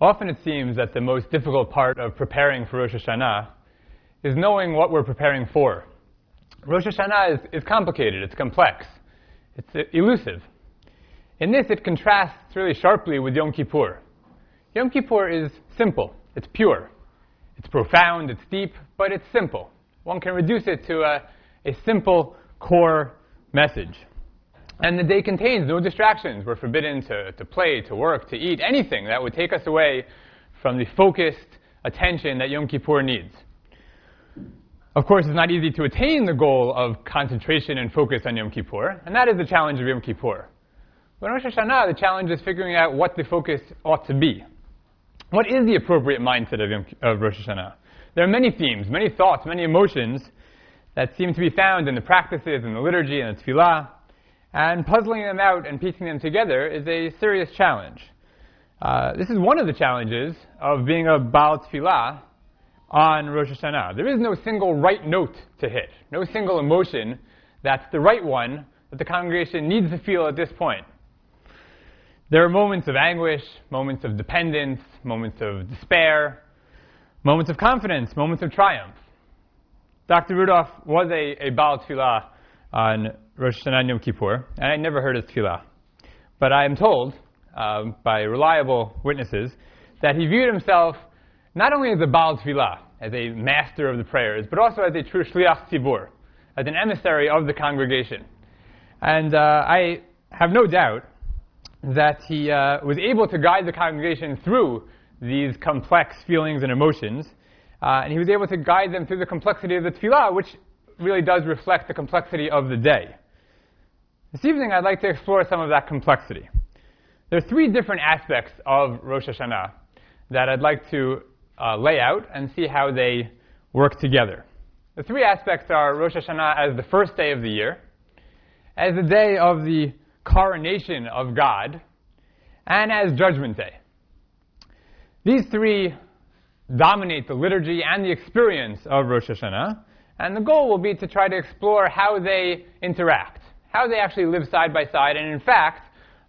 Often it seems that the most difficult part of preparing for Rosh Hashanah is knowing what we're preparing for. Rosh Hashanah is, is complicated, it's complex, it's uh, elusive. In this, it contrasts really sharply with Yom Kippur. Yom Kippur is simple, it's pure, it's profound, it's deep, but it's simple. One can reduce it to a, a simple core message. And the day contains no distractions. We're forbidden to, to play, to work, to eat, anything that would take us away from the focused attention that Yom Kippur needs. Of course, it's not easy to attain the goal of concentration and focus on Yom Kippur, and that is the challenge of Yom Kippur. But in Rosh Hashanah, the challenge is figuring out what the focus ought to be. What is the appropriate mindset of, Yom, of Rosh Hashanah? There are many themes, many thoughts, many emotions that seem to be found in the practices, in the liturgy, and the tefillah. And puzzling them out and piecing them together is a serious challenge. Uh, this is one of the challenges of being a Baal Tefillah on Rosh Hashanah. There is no single right note to hit, no single emotion that's the right one that the congregation needs to feel at this point. There are moments of anguish, moments of dependence, moments of despair, moments of confidence, moments of triumph. Dr. Rudoff was a, a Baal Tefillah on Rosh Hashanah and Yom Kippur, and I never heard his tefillah. But I am told um, by reliable witnesses that he viewed himself not only as a Baal Tefillah, as a master of the prayers, but also as a true Shliach Tzibur, as an emissary of the congregation. And uh, I have no doubt that he uh, was able to guide the congregation through these complex feelings and emotions, uh, and he was able to guide them through the complexity of the tefillah, which really does reflect the complexity of the day. This evening, I'd like to explore some of that complexity. There are three different aspects of Rosh Hashanah that I'd like to uh, lay out and see how they work together. The three aspects are Rosh Hashanah as the first day of the year, as the day of the coronation of God, and as Judgment Day. These three dominate the liturgy and the experience of Rosh Hashanah, and the goal will be to try to explore how they interact how they actually live side by side, and in fact,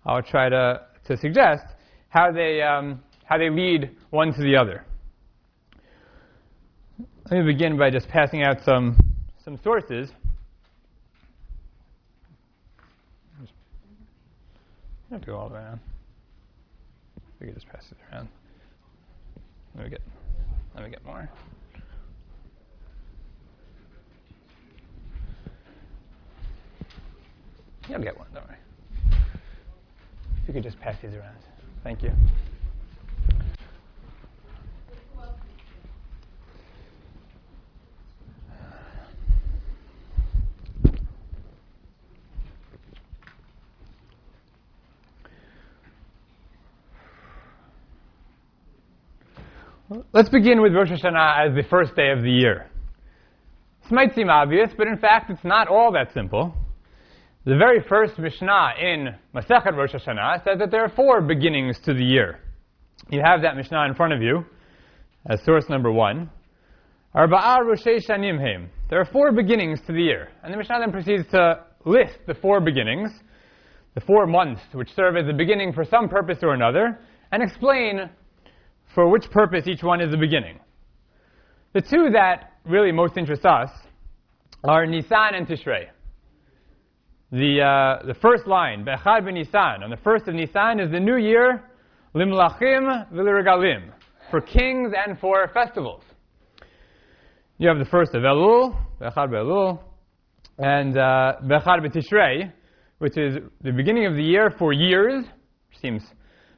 I'll try to, to suggest how they, um, how they lead one to the other. Let me begin by just passing out some, some sources. I have to go all the way around. We can just pass it around. Let me get, let me get more. You'll get one, don't worry. If you could just pass these around. Thank you. Let's begin with Rosh Hashanah as the first day of the year. This might seem obvious, but in fact, it's not all that simple. The very first Mishnah in Masechet Rosh Hashanah says that there are four beginnings to the year. You have that Mishnah in front of you as source number one. Arba'a Roshei Shanim Heim. There are four beginnings to the year. And the Mishnah then proceeds to list the four beginnings, the four months which serve as the beginning for some purpose or another, and explain for which purpose each one is the beginning. The two that really most interest us are Nisan and Tishrei the, uh, the first line, Be'echad Nisan, on the first of Nisan is the new year, Limlachim v'lirigalim, for kings and for festivals. You have the first of Elul, Be'echad Be'elul, and uh, Be'echad B'tishrei, which is the beginning of the year for years, which seems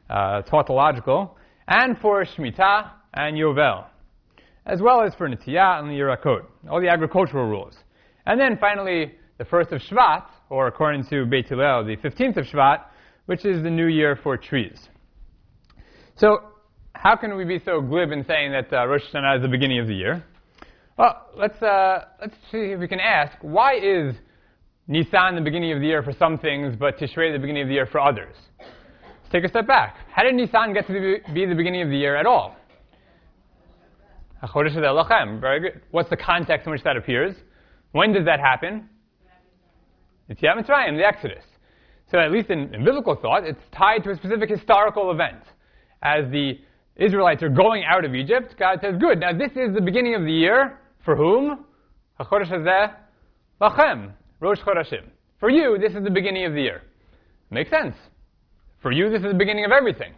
uh, tautological, and for Shemitah and Yovel, as well as for Netiyah and the Yerakot, all the agricultural rules. And then finally, the first of Shvat, or according to Beit Hillel, the 15th of Shvat, which is the new year for trees. So, how can we be so glib in saying that uh, Rosh Hashanah is the beginning of the year? Well, let's, uh, let's see if we can ask, why is Nisan the beginning of the year for some things, but Tishrei the beginning of the year for others? Let's take a step back. How did Nisan get to be the beginning of the year at all? Very good. What's the context in which that appears? When does that happen? It's Yetziat Mitzrayim, the Exodus. So at least in, in, biblical thought, it's tied to a specific historical event. As the Israelites are going out of Egypt, God says, good, now this is the beginning of the year. For whom? Lachem, Rosh Chodashim. For you, this is the beginning of the year. Makes sense. For you, this is the beginning of everything.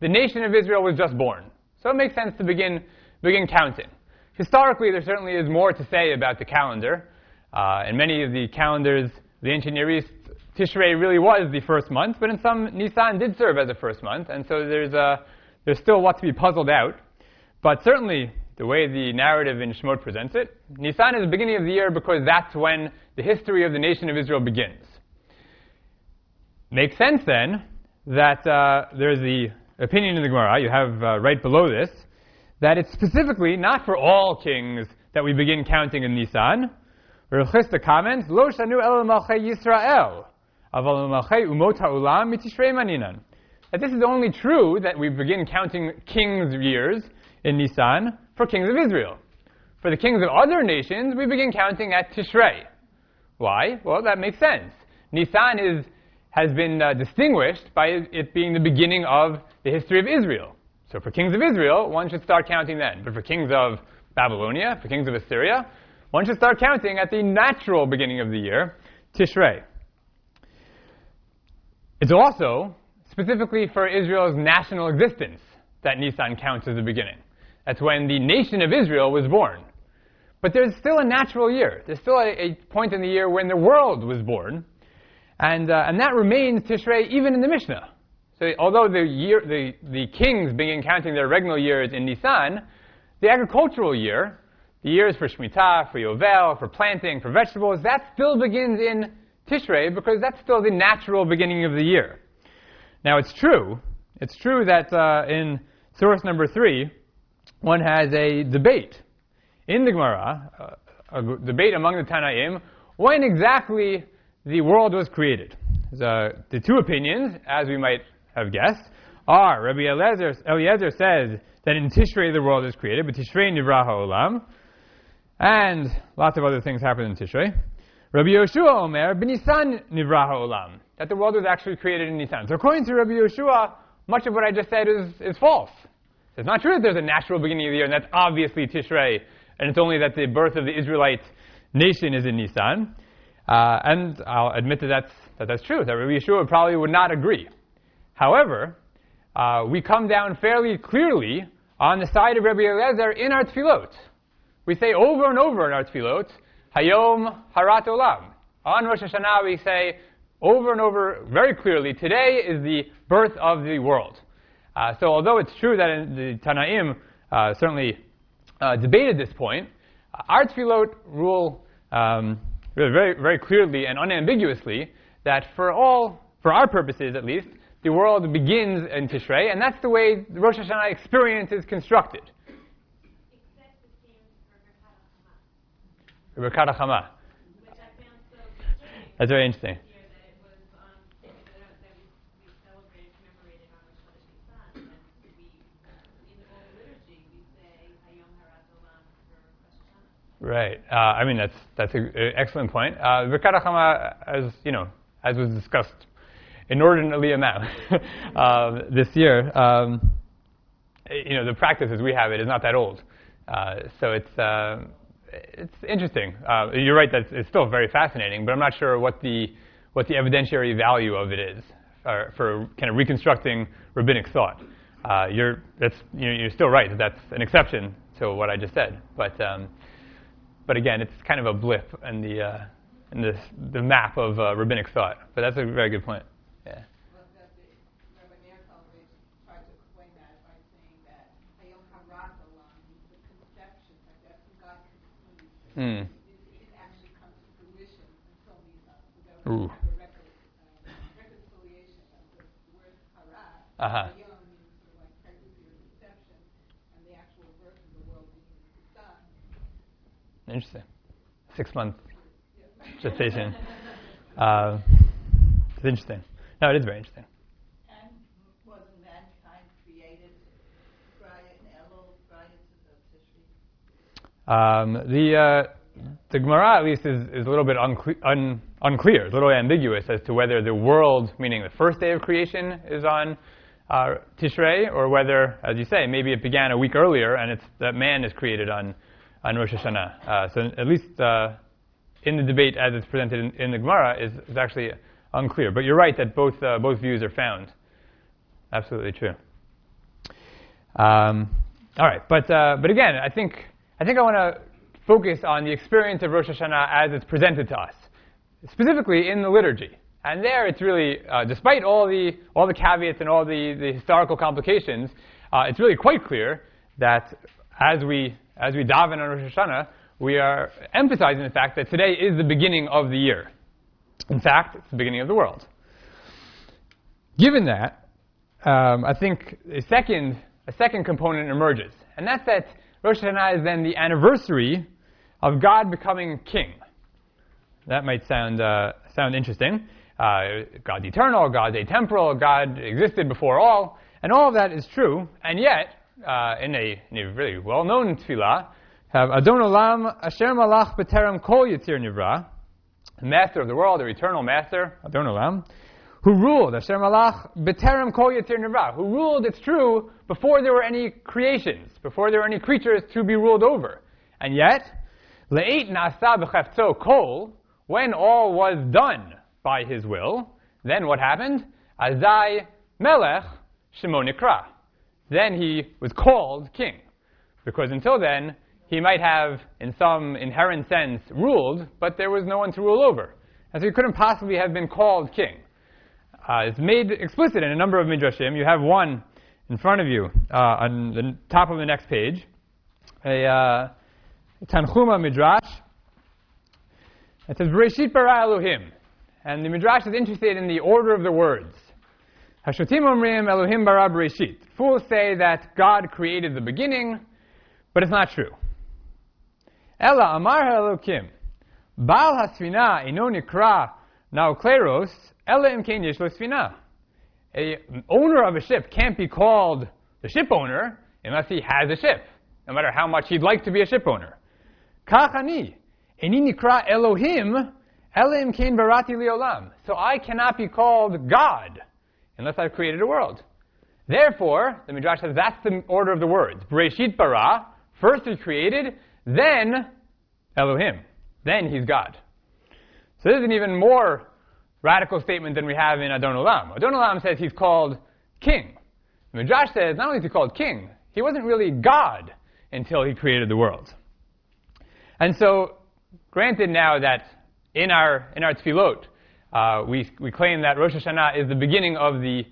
The nation of Israel was just born. So it makes sense to begin, begin counting. Historically, there certainly is more to say about the calendar. Uh, in many of the calendars, the ancient Near East, Tishrei really was the first month, but in some, Nisan did serve as the first month, and so there's, a, there's still a lot to be puzzled out. But certainly, the way the narrative in Shemot presents it, Nisan is the beginning of the year because that's when the history of the nation of Israel begins. Makes sense then that uh, there's the opinion in the Gemara, you have uh, right below this, that it's specifically not for all kings that we begin counting in Nisan. Rav Chisda comments, Lo shanu el Yisrael, aval umot ha'ulam mitishrei maninan. That this is only true that we begin counting kings' years in Nisan for kings of Israel. For the kings of other nations, we begin counting at Tishrei. Why? Well, that makes sense. Nisan is, has been uh, distinguished by it being the beginning of the history of Israel. So for kings of Israel, one should start counting then. But for kings of Babylonia, for kings of Assyria, one should start counting at the natural beginning of the year, Tishrei. It's also specifically for Israel's national existence that Nisan counts as the beginning. That's when the nation of Israel was born. But there's still a natural year. There's still a, a point in the year when the world was born. And, uh, and that remains Tishrei even in the Mishnah. So although the, year, the, the kings begin counting their regnal years in Nisan, the agricultural year, the years for Shemitah, for Yovel, for planting, for vegetables, that still begins in Tishrei because that's still the natural beginning of the year. Now it's true, it's true that uh, in source number three, one has a debate in the Gemara, uh, a debate among the Tanaim, when exactly the world was created. Uh, the two opinions, as we might have guessed, are Rabbi Eliezer, Eliezer says that in Tishrei the world is created, but Tishrei nivra ha'olam, and lots of other things happen in Tishrei. Rabbi Yoshua Omer, b'Nisan nivra ha'olam, that the world was actually created in Nisan. So according to Rabbi Yoshua, much of what I just said is, is false. It's not true that there's a natural beginning of the year, and that's obviously Tishrei, and it's only that the birth of the Israelite nation is in Nisan. Uh, and I'll admit that that's, that that's true, that Rabbi Yeshua probably would not agree. However, uh, we come down fairly clearly on the side of Rabbi Eliezer in our tefillot. We say over and over in our tefillot, Hayom Harat Olam. On Rosh Hashanah we say over and over very clearly, today is the birth of the world. Uh, so although it's true that in the Tanaim uh, certainly uh, debated this point, our tefillot rule um, very, very clearly and unambiguously that for all, for our purposes at least, the world begins in Tishrei, and that's the way Rosh Hashanah experience is constructed. Birkat Chama. That's very interesting. Right. Uh, I mean, that's that's an excellent point. Uh, Chama, as you know, as was discussed inordinately amount uh, this year. Um, you know, the practice as we have it is not that old. Uh, so it's, uh, it's interesting. Uh, you're right that it's still very fascinating, but I'm not sure what the, what the evidentiary value of it is for, for kind of reconstructing rabbinic thought. Uh, you're, that's, you are still right that that's an exception to what I just said. But, um, but again, it's kind of a blip in the, uh, in the, the map of rabbinic thought. But that's a very good point. Yeah. Mm. It didn't actually come to fruition until Nisan. So Ooh. a record, uh, reconciliation of the word hara. Uh-huh. Yom means sort of like pregnancy or conception, and the actual birth of the world being the sun. Interesting. Six month gestation. uh, it's interesting. No, it is very interesting. And wasn't mankind created prior in Elul prior to the Tishri? Um, the uh, the Gemara at least is, is a little bit uncle- un- unclear, a little ambiguous as to whether the world, meaning the first day of creation, is on uh, Tishrei, or whether, as you say, maybe it began a week earlier and it's that man is created on, on Rosh Hashanah. Uh, so at least uh, in the debate as it's presented in, in the Gemara is, is, actually unclear. But you're right that both, uh, both views are found. Absolutely true. Um, all right, but, uh, but again, I think, I think I want to focus on the experience of Rosh Hashanah as it's presented to us, specifically in the liturgy. And there, it's really, uh, despite all the all the caveats and all the, the historical complications, uh, it's really quite clear that as we as we daven on Rosh Hashanah, we are emphasizing the fact that today is the beginning of the year. In fact, it's the beginning of the world. Given that, um, I think a second a second component emerges, and that's that Rosh Hashanah is then the anniversary of God becoming king. That might sound uh, sound interesting uh, God's eternal, God's atemporal, God existed before all, and all of that is true. And yet, uh, in, a, in, a, really well-known tefillah, have Adon Olam Asher Malach B'Terem Kol Yitzir Nivra, Master of the world, the eternal Master, Adon Olam, who ruled Asher Malach B'Terem Kol Yitzir Nivra, who ruled, it's true, before there were any creations, before there were any creatures to be ruled over. And yet, Le'et Nasa B'Cheftzo Kol, when all was done, by his will. Then what happened? Azai Melech Shemonikra. Then he was called king. Because until then, he might have, in some inherent sense, ruled, but there was no one to rule over. And so he couldn't possibly have been called king. Uh, it's made explicit in a number of midrashim. You have one in front of you uh, on the top of the next page, a uh, Tanchuma midrash. It says, "Bereshit bara Elohim." And the Midrash is interested in the order of the words. Hashotim omrim Elohim bara bereshit. Fools say that God created the beginning, but it's not true. Ella amar Elokim. Baal hasfina ino nikra naokleros ella. A owner of a ship can't be called the ship owner unless he has a ship, no matter how much he'd like to be a ship owner. Elohim. So I cannot be called God unless I've created a world. Therefore, the Midrash says that's the order of the words. Breshit bara, first he created, then Elohim. Then he's God. So this is an even more radical statement than we have in Adon Olam. Adon Olam says he's called king. The Midrash says not only is he called king, he wasn't really God until he created the world. And so, granted now that in our in our tefillot, uh, we we claim that Rosh Hashanah is the beginning of the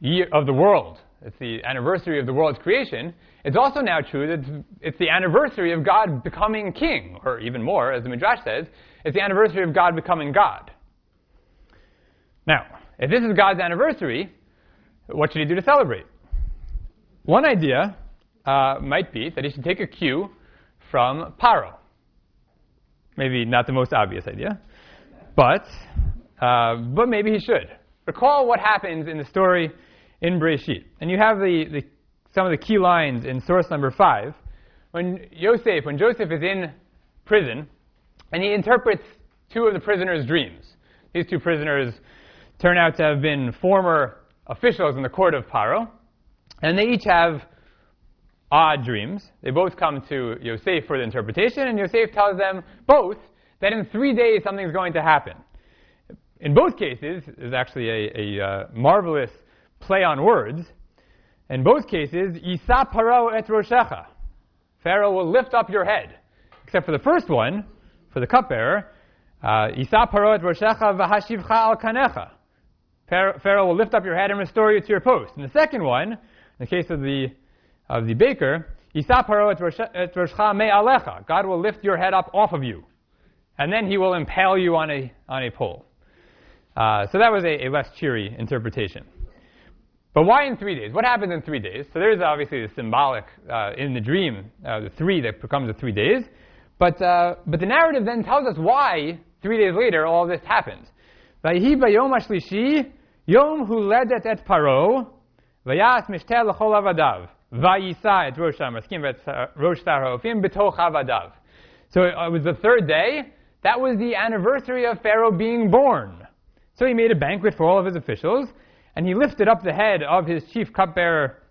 year of the world. It's the anniversary of the world's creation. It's also now true that it's the anniversary of God becoming king, or even more, as the Midrash says, it's the anniversary of God becoming God. Now, if this is God's anniversary, what should he do to celebrate? One idea uh, might be that he should take a cue from Paro. Maybe not the most obvious idea, but uh, but maybe he should. Recall what happens in the story in Breshit, and you have the, the some of the key lines in source number five. When Yosef, when Joseph is in prison, and he interprets two of the prisoners' dreams. These two prisoners turn out to have been former officials in the court of Paro, and they each have odd dreams. They both come to Yosef for the interpretation, and Yosef tells them both that in three days something's going to happen. In both cases, is actually a, a uh, marvelous play on words. In both cases, Isa paro et roshecha. Pharaoh will lift up your head. Except for the first one, for the cupbearer, uh, Isa paro et roshecha v'hashivcha al kanecha. Pharaoh will lift up your head and restore you to your post. In the second one, in the case of the of the baker, et roshcha me alecha. God will lift your head up off of you, and then He will impale you on a on a pole. Uh, so that was a, a, less cheery interpretation. But why in three days? What happens in three days? So there's obviously the symbolic uh, in the dream, uh, the three that becomes the three days. But uh, but the narrative then tells us why three days later all this ashlishi yom huledet et paro vayas mishtel l'chol avadav. Vayisa et Rosh Hamaskim Rosh Sarofim betoch avadav. So it was the third day. That was the anniversary of Pharaoh being born. So he made a banquet for all of his officials, and he lifted up the head of his chief cupbearer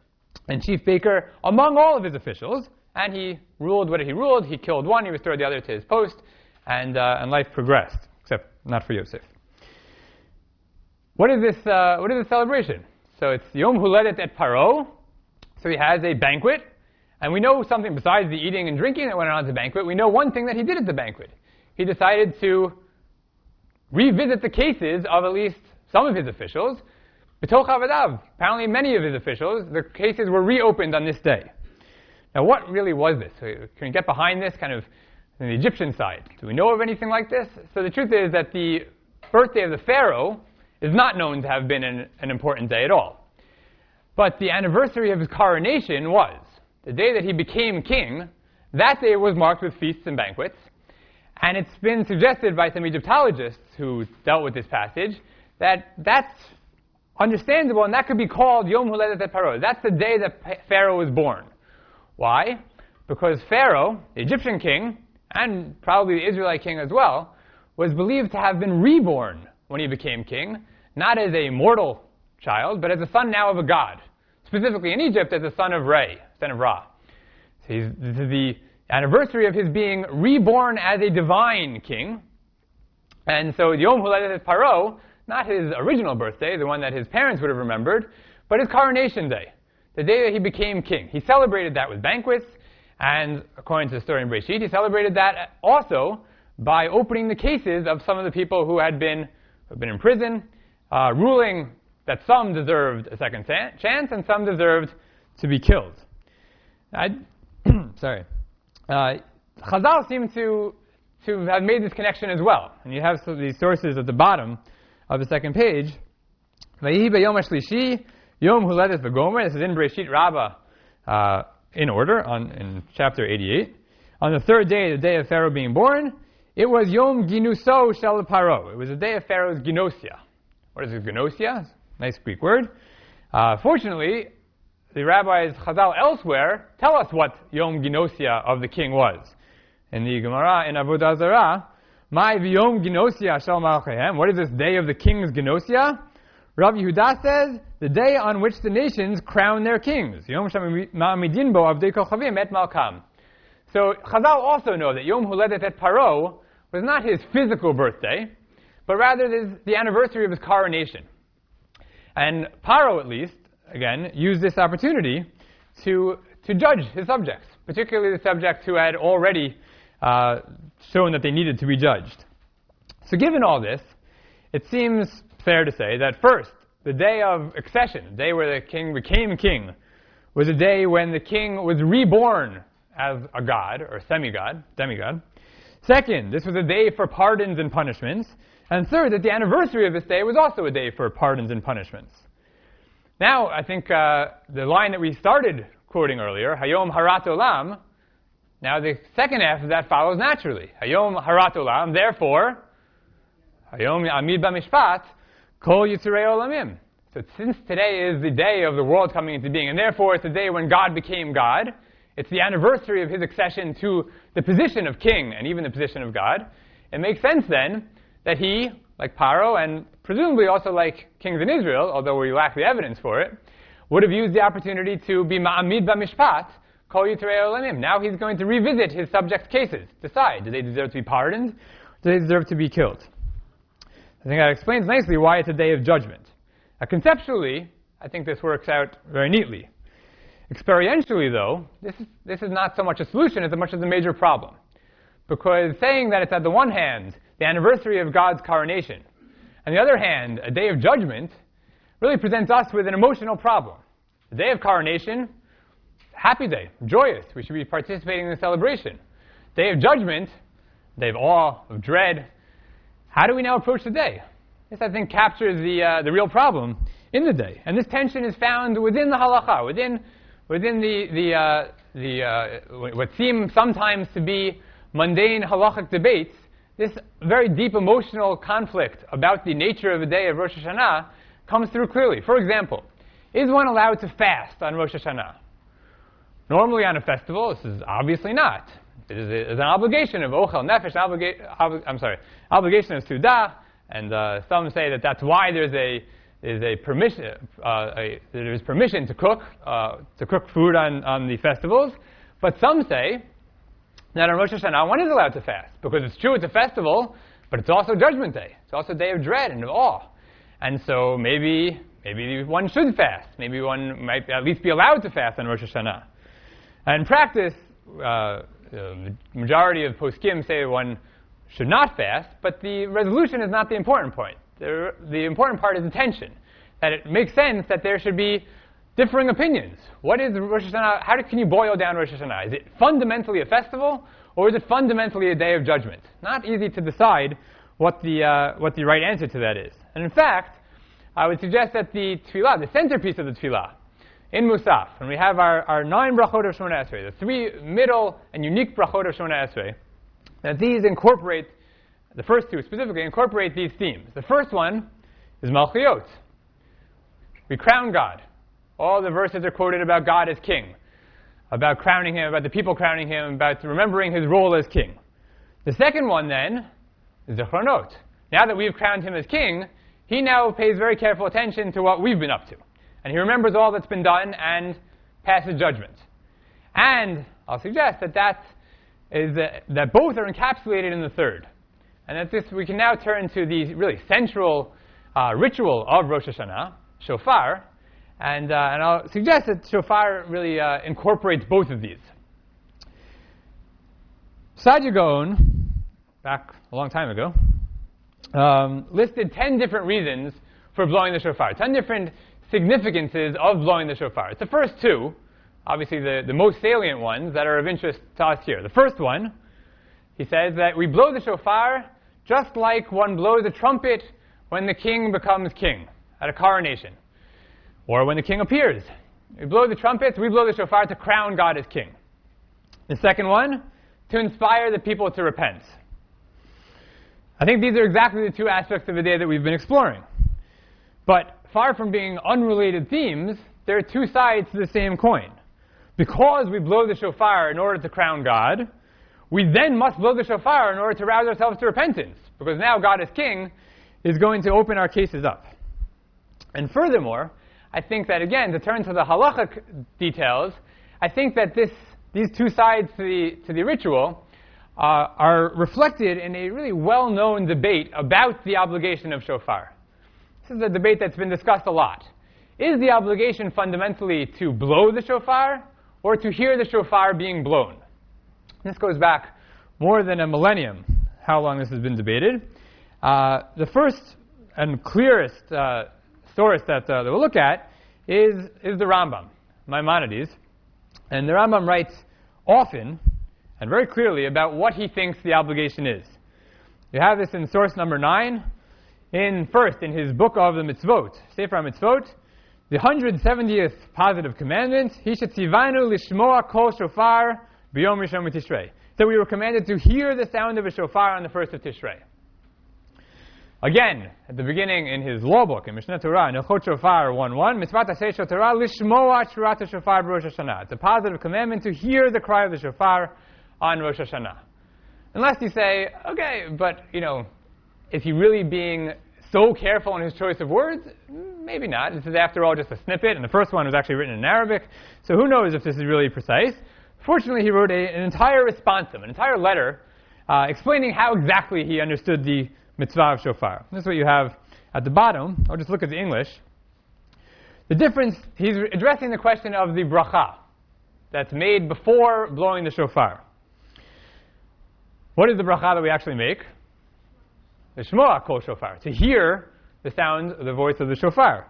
and chief baker among all of his officials, and he ruled what he ruled. He killed one, he restored the other to his post, and, uh, and life progressed, except not for Yosef. What is this, uh, what is this celebration? So it's Yom Huledet et Paro. So he has a banquet, and we know something besides the eating and drinking that went on at the banquet. We know one thing that he did at the banquet. He decided to revisit the cases of at least some of his officials. B'toch apparently many of his officials, the cases were reopened on this day. Now, what really was this? Can we get behind this kind of the Egyptian side? Do we know of anything like this? So the truth is that the birthday of the Pharaoh is not known to have been an, an important day at all. But the anniversary of his coronation was. The day that he became king, that day was marked with feasts and banquets. And it's been suggested by some Egyptologists who dealt with this passage that that's understandable and that could be called Yom Huledet et Paro. That's the day that Pharaoh was born. Why? Because Pharaoh, the Egyptian king, and probably the Israelite king as well, was believed to have been reborn when he became king, not as a mortal child, but as a son now of a god. Specifically in Egypt, as a son of Re, son of Ra. So this is the anniversary of his being reborn as a divine king. And so Yom Huledet Paro, not his original birthday, the one that his parents would have remembered, but his coronation day, the day that he became king. He celebrated that with banquets, and according to the story in he celebrated that also by opening the cases of some of the people who had been, who had been in prison, uh, ruling that some deserved a second chance and some deserved to be killed. I, sorry. Uh, Chazal seem to, to have made this connection as well. And you have these sources at the bottom of the second page. This is in Breshit Rabbah, uh, in order, on, in chapter 88. On the third day, the day of Pharaoh being born, it was Yom Ginuso Shel Paro. It was the day of Pharaoh's Ginosia. What is it, Ginosia? Nice Greek word. Uh, fortunately, the rabbis Chazal elsewhere tell us what Yom Ginosia of the king was. In the Gemara in Avodah Zarah, my Yom Ginosia Shal Malchehem. What is this day of the king's Ginosia? Rav Yehuda says the day on which the nations crown their kings. Yom Ma'amidin Bo Avdei Kochavim Et Malkam. So Chazal also know that Yom Huledet Et Paro was not his physical birthday, but rather the anniversary of his coronation. And Paro, at least, again, used this opportunity to, to judge his subjects, particularly the subjects who had already uh, shown that they needed to be judged. So, given all this, it seems fair to say that first, the day of accession, the day where the king became king, was a day when the king was reborn as a god, or semi-god, demigod. Second, this was a day for pardons and punishments. And third, that the anniversary of this day was also a day for pardons and punishments. Now, I think uh, the line that we started quoting earlier, Hayom Harat Olam, now the second half of that follows naturally. Hayom Harat Olam, therefore, Hayom Amid Bamishpat, Kol Yitzurei Olamim. So since today is the day of the world coming into being, and therefore it's the day when God became God, it's the anniversary of his accession to the position of king and even the position of God, it makes sense then that he like Paro, and presumably also like kings in Israel, although we lack the evidence for it, would have used the opportunity to be ma'amid b'mishpat, kol olamim. Now he's going to revisit his subjects' cases, decide, do they deserve to be pardoned, do they deserve to be killed? I think that explains nicely why it's a day of judgment. Now, conceptually, I think this works out very neatly. Experientially, though, this is, this is not so much a solution as much as a major problem. Because saying that it's at the one hand the anniversary of God's coronation. On the other hand, a day of judgment really presents us with an emotional problem. The day of coronation, happy day, joyous. We should be participating in the celebration. Day of judgment, day of awe, of dread. How do we now approach the day? This, I think, captures the, uh, the real problem in the day. And this tension is found within the halacha, within, within the, the, uh, the, uh, what seem sometimes to be mundane halachic debates this very deep emotional conflict about the nature of the day of Rosh Hashanah comes through clearly. For example, is one allowed to fast on Rosh Hashanah? Normally on a festival, this is obviously not. It is, is an obligation of Ochel Nefesh, obliga- ob- I'm sorry, obligation of Sudah, and uh, some say that that's why there's a is a permission, uh, a, there is permission to cook, uh, to cook food on, on the festivals. But some say that on Rosh Hashanah one is allowed to fast because it's true it's a festival, but it's also Judgment Day. It's also a day of dread and of awe. And so maybe maybe one should fast. Maybe one might at least be allowed to fast on Rosh Hashanah. And in practice, uh, the majority of poskim say one should not fast, but the resolution is not the important point. The, the important part is attention. That it makes sense that there should be differing opinions. What is Rosh Hashanah? How can you boil down Rosh Hashanah? Is it fundamentally a festival, or is it fundamentally a day of judgment? Not easy to decide what the, uh, what the right answer to that is. And in fact, I would suggest that the tefillah, the centerpiece of the tefillah, in Musaf, and we have our, our nine brachot of Shemona Esrei, the three middle and unique brachot of Shemona Esrei, that these incorporate, the first two specifically, incorporate these themes. The first one is Malchiot. We crown God. All the verses are quoted about God as king, about crowning him, about the people crowning him, about remembering his role as king. The second one then is the Zechronot. Now that we've crowned him as king, he now pays very careful attention to what we've been up to. And he remembers all that's been done and passes judgment. And I'll suggest that that is that, that both are encapsulated in the third. And at this, we can now turn to the really central uh, ritual of Rosh Hashanah, shofar, and, uh, and I'll suggest that shofar really uh, incorporates both of these. Saadia Gaon, back a long time ago, um, listed 10 different reasons for blowing the shofar, 10 different significances of blowing the shofar. It's the first two, obviously the, the most salient ones that are of interest to us here. The first one, he says that we blow the shofar just like one blows a trumpet when the king becomes king at a coronation, or when the king appears. We blow the trumpets, we blow the shofar to crown God as king. The second one, to inspire the people to repent. I think these are exactly the two aspects of the day that we've been exploring. But far from being unrelated themes, there are two sides to the same coin. Because we blow the shofar in order to crown God, we then must blow the shofar in order to rouse ourselves to repentance. Because now God as king is going to open our cases up. And furthermore, I think that again, to turn to the halachic details, I think that this, these two sides to the, to the ritual uh, are reflected in a really well-known debate about the obligation of shofar. This is a debate that's been discussed a lot. Is the obligation fundamentally to blow the shofar or to hear the shofar being blown? This goes back more than a millennium, how long this has been debated. Uh, the first and clearest uh, source that, uh, that we'll look at is, is the Rambam, Maimonides. And the Rambam writes often and very clearly about what he thinks the obligation is. You have this in source number 9, in first, in his book of the mitzvot, Sefer Mitzvot, the 170th positive commandment, He should Hishatzivanu lishmoa kol shofar b'yom rishon Tishrei. So we were commanded to hear the sound of a shofar on the first of Tishrei. Again, at the beginning in his law book, in Mishneh Torah, Nechot Shofar 1.1, Mitzvah Taseh Torah, Lishmoa Shurat Shofar Rosh Hashanah. It's a positive commandment to hear the cry of the shofar on Rosh Hashanah. Unless you say, okay, but, you know, is he really being so careful in his choice of words? Maybe not. This is, after all, just a snippet, and the first one was actually written in Arabic, so who knows if this is really precise. Fortunately, he wrote a, an entire responsum, an entire letter, uh, explaining how exactly he understood the mitzvah of shofar. This is what you have at the bottom. I'll just look at the English. The difference, he's addressing the question of the bracha that's made before blowing the shofar. What is the bracha that we actually make? The shmoa kol shofar, to hear the sound, of the voice of the shofar.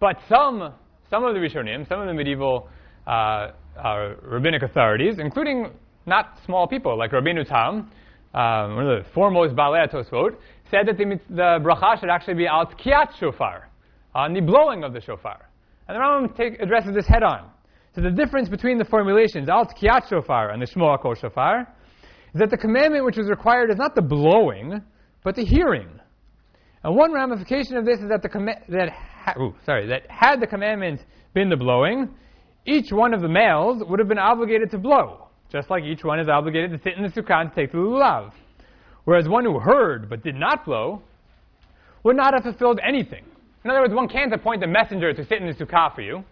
But some, some of the Rishonim, some of the medieval rabbinic authorities, including not small people like Rabbeinu Tam, um, one of the foremost Baalei Tosfot, said that the, the bracha should actually be al tkiyat shofar, on the blowing of the shofar. And the Rambam take, addresses this head on. So the difference between the formulations al tkiyat shofar and the shmoa kol shofar is that the commandment which was required is not the blowing, but the hearing. And one ramification of this is that the com- that ha- ooh, sorry that had the commandment been the blowing, each one of the males would have been obligated to blow, just like each one is obligated to sit in the sukkah and take the lulav. Whereas one who heard but did not blow would not have fulfilled anything. In other words, one can't appoint a messenger to sit in the sukkah for you.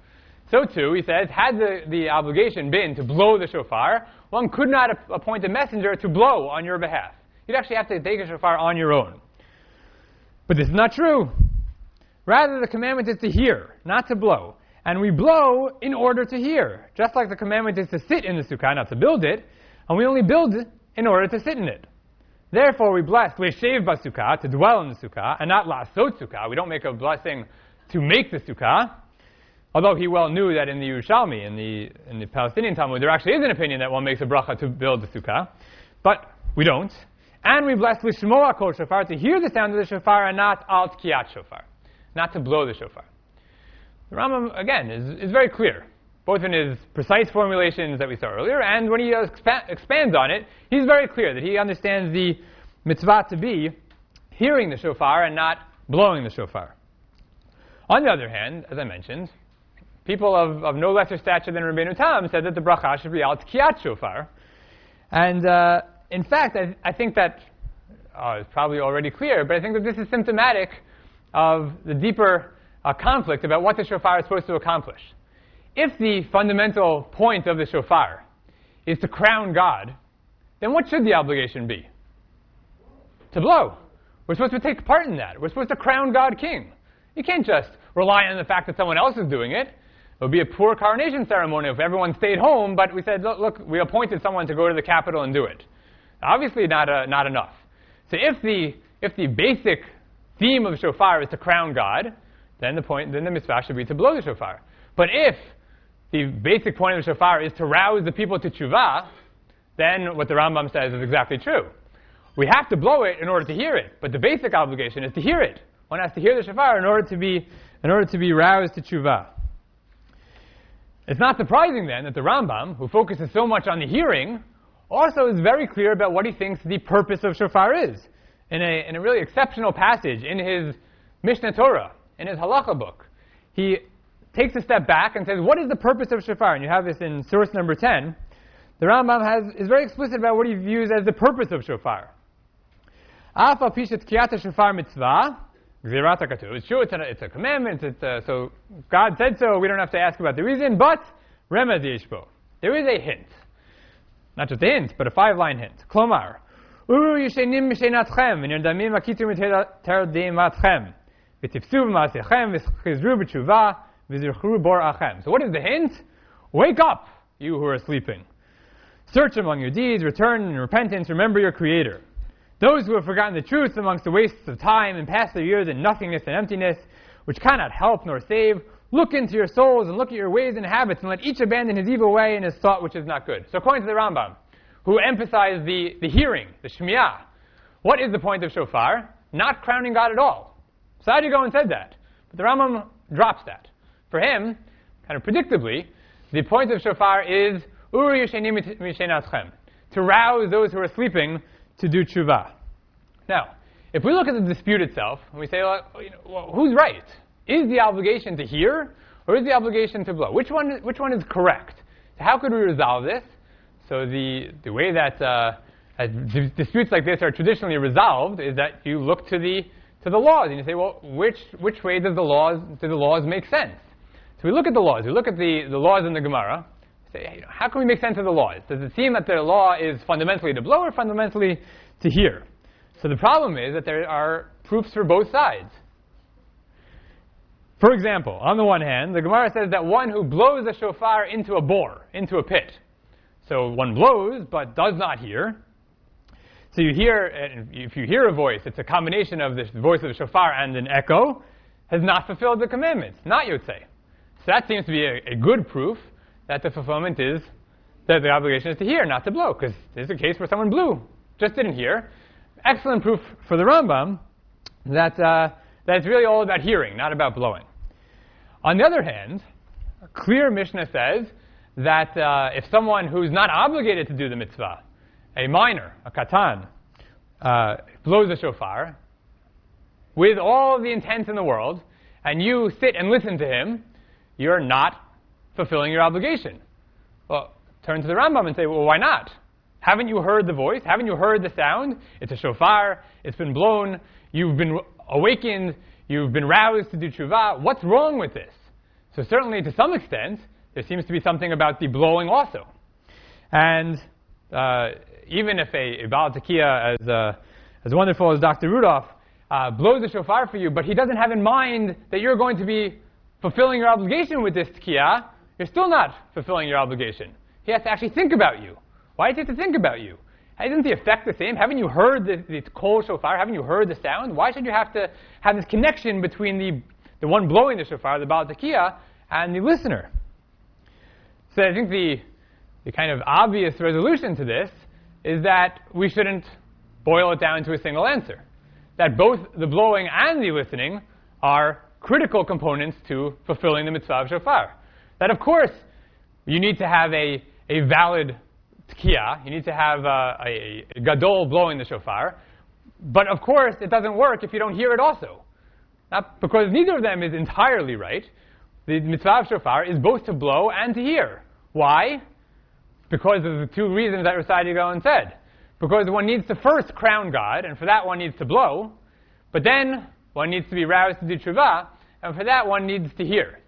So too, he says, had the, the obligation been to blow the shofar, one could not appoint a messenger to blow on your behalf. You'd actually have to take a shofar on your own. But this is not true. Rather, the commandment is to hear, not to blow. And we blow in order to hear. Just like the commandment is to sit in the sukkah, not to build it, and we only build in order to sit in it. Therefore, we bless Leshev Basukah, to dwell in the Sukkah, and not Lasot Sukkah. We don't make a blessing to make the Sukkah. Although he well knew that in the Yerushalmi, in the, in the Palestinian Talmud, there actually is an opinion that one makes a bracha to build the Sukkah. But we don't. And we bless Lishmoa Kol Shofar, to hear the sound of the Shofar, and not Alt Kiyat Shofar. Not to blow the Shofar. The Rambam, again, is, is very clear both in his precise formulations that we saw earlier, and when he expa- expands on it, he's very clear that he understands the mitzvah to be hearing the shofar and not blowing the shofar. On the other hand, as I mentioned, people of, of no lesser stature than Rabbeinu Tam said that the bracha should be al tkiyat shofar. And uh, in fact, I, I, think that uh, it's probably already clear, but I think that this is symptomatic of the deeper uh, conflict about what the shofar is supposed to accomplish. If the fundamental point of the shofar is to crown God, then what should the obligation be? To blow. We're supposed to take part in that. We're supposed to crown God king. You can't just rely on the fact that someone else is doing it. It would be a poor coronation ceremony if everyone stayed home, but we said, look, look we appointed someone to go to the capital and do it. Obviously, not, uh, not enough. So if the, if the basic theme of the shofar is to crown God, then the point, then the mitzvah should be to blow the shofar. But if the basic point of the shofar is to rouse the people to tshuva, then what the Rambam says is exactly true. We have to blow it in order to hear it, but the basic obligation is to hear it. One has to hear the shofar in order to be, in order to be roused to tshuva. It's not surprising then that the Rambam, who focuses so much on the hearing, also is very clear about what he thinks the purpose of shofar is. In a, in a really exceptional passage in his Mishnah Torah, in his halacha book, he takes a step back and says, what is the purpose of shofar? And you have this in source number 10. The Rambam has, is very explicit about what he views as the purpose of shofar. Afa pishet kiyata shofar mitzvah. It's true, it's a, it's a commandment, it's a, so God said so, we don't have to ask about the reason, but. There is a hint. Not just a hint, but a five-line hint. Klomar. Uru yishenim mishenatchem, v'nirdamim v'masechem, v'chizru b'tshuva, so what is the hint? Wake up, you who are sleeping. Search among your deeds, return in repentance, remember your Creator. Those who have forgotten the truth amongst the wastes of time and pass their years in nothingness and emptiness, which cannot help nor save, look into your souls and look at your ways and habits, and let each abandon his evil way and his thought which is not good. So according to the Rambam, who emphasized the, the hearing, the shmiyah, what is the point of shofar? Not crowning God at all. Saadia Gaon said that. But the Rambam drops that. For him, kind of predictably, the point of shofar is uri to rouse those who are sleeping to do tshuva. Now, if we look at the dispute itself, and we say, well, you know, well, who's right? Is the obligation to hear, or is the obligation to blow? Which one, which one is correct? So how could we resolve this? So the, the way that uh, disputes like this are traditionally resolved is that you look to the, to the laws, and you say, well, which, which way does the laws, do the laws make sense? So we look at the laws. We look at the, the laws in the Gemara. Say, know, how can we make sense of the laws? Does it seem that the law is fundamentally to blow or fundamentally to hear? So the problem is that there are proofs for both sides. For example, on the one hand, the Gemara says that one who blows a shofar into a bore, into a pit. So one blows but does not hear. So you hear, if you hear a voice, it's a combination of the voice of the shofar and an echo, has not fulfilled the commandments, not Yotzei. So that seems to be a, a good proof that the fulfillment is that the obligation is to hear, not to blow, because there's a case where someone blew, just didn't hear. Excellent proof for the Rambam that, uh, that it's really all about hearing, not about blowing. On the other hand, a clear Mishnah says that uh, if someone who's not obligated to do the mitzvah, a minor, a katan, uh, blows a shofar, with all the intent in the world, and you sit and listen to him, you're not fulfilling your obligation. Well, turn to the Rambam and say, well, why not? Haven't you heard the voice? Haven't you heard the sound? It's a shofar. It's been blown. You've been awakened. You've been roused to do tshuva. What's wrong with this? So certainly, to some extent, there seems to be something about the blowing also. And uh, even if a, a Baal Tekiah as, uh, as wonderful as Dr. Rudoff uh, blows the shofar for you, but he doesn't have in mind that you're going to be fulfilling your obligation with this Tekiah, you're still not fulfilling your obligation. He has to actually think about you. Why does he have to think about you? Isn't the effect the same? Haven't you heard the, the kol shofar? Haven't you heard the sound? Why should you have to have this connection between the, the one blowing the shofar, the Baal Tekiah, and the listener? So I think the, the kind of obvious resolution to this is that we shouldn't boil it down to a single answer. That both the blowing and the listening are critical components to fulfilling the mitzvah of shofar. That of course you need to have a, a valid tkiya, you need to have uh, a, a, a gadol blowing the shofar, but of course it doesn't work if you don't hear it also. Not because neither of them is entirely right. The mitzvah of shofar is both to blow and to hear. Why? Because of the two reasons that Rav Saadia Gaon said. Because one needs to first crown God, and for that one needs to blow, but then one needs to be roused to do tshuva, and for that one needs to hear.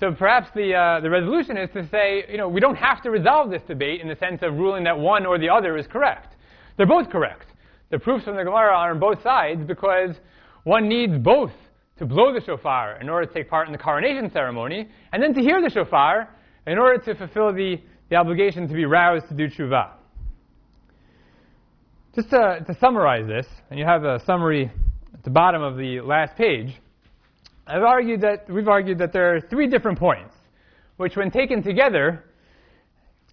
So perhaps the, uh, the resolution is to say, you know, we don't have to resolve this debate in the sense of ruling that one or the other is correct. They're both correct. The proofs from the Gemara are on both sides because one needs both to blow the shofar in order to take part in the coronation ceremony, and then to hear the shofar in order to fulfill the, the obligation to be roused to do tshuva. Just to, to summarize this, and you have a summary at the bottom of the last page, I've argued that, we've argued that there are three different points, which when taken together,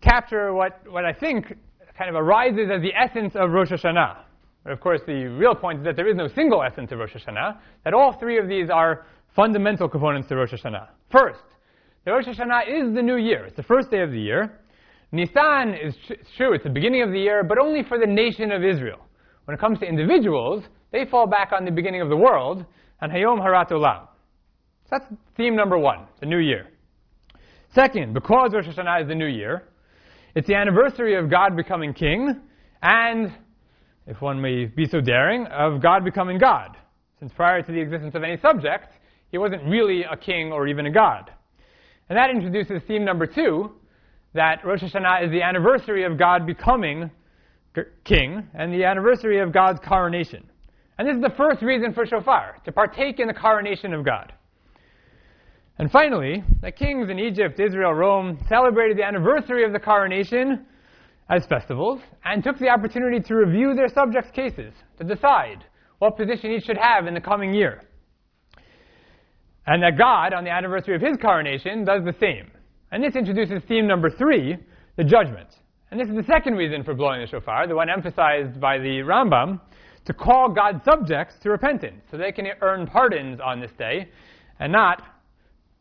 capture what, what I think kind of arises as the essence of Rosh Hashanah. But of course, the real point is that there is no single essence of Rosh Hashanah, that all three of these are fundamental components to Rosh Hashanah. First, the Rosh Hashanah is the new year. It's the first day of the year. Nisan is tr- true, it's the beginning of the year, but only for the nation of Israel. When it comes to individuals, they fall back on the beginning of the world, and Hayom Harat Olam. So that's theme number one, the new year. Second, because Rosh Hashanah is the new year, it's the anniversary of God becoming king, and, if one may be so daring, of God becoming God. Since prior to the existence of any subject, he wasn't really a king or even a god. And that introduces theme number two, that Rosh Hashanah is the anniversary of God becoming king and the anniversary of God's coronation. And this is the first reason for shofar, to partake in the coronation of God. And finally, the kings in Egypt, Israel, Rome celebrated the anniversary of the coronation as festivals and took the opportunity to review their subjects' cases to decide what position each should have in the coming year. And that God, on the anniversary of his coronation, does the same. And this introduces theme number three, the judgment. And this is the second reason for blowing the shofar, the one emphasized by the Rambam, to call God's subjects to repentance, so they can earn pardons on this day and not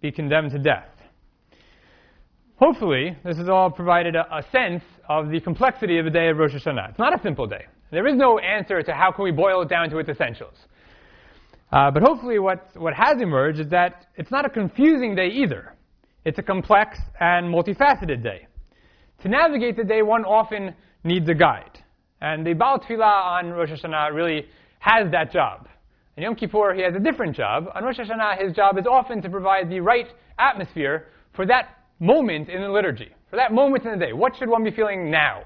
be condemned to death. Hopefully, this has all provided a, a, sense of the complexity of the day of Rosh Hashanah. It's not a simple day. There is no answer to how can we boil it down to its essentials. Uh, but hopefully, what, what has emerged is that it's not a confusing day either. It's a complex and multifaceted day. To navigate the day, one often needs a guide. And the Baal Tefillah on Rosh Hashanah really has that job. In Yom Kippur, he has a different job. On Rosh Hashanah, his job is often to provide the right atmosphere for that moment in the liturgy, for that moment in the day. What should one be feeling now?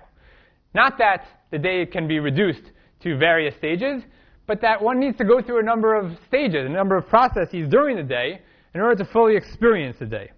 Not that the day can be reduced to various stages, but that one needs to go through a number of stages, a number of processes during the day in order to fully experience the day.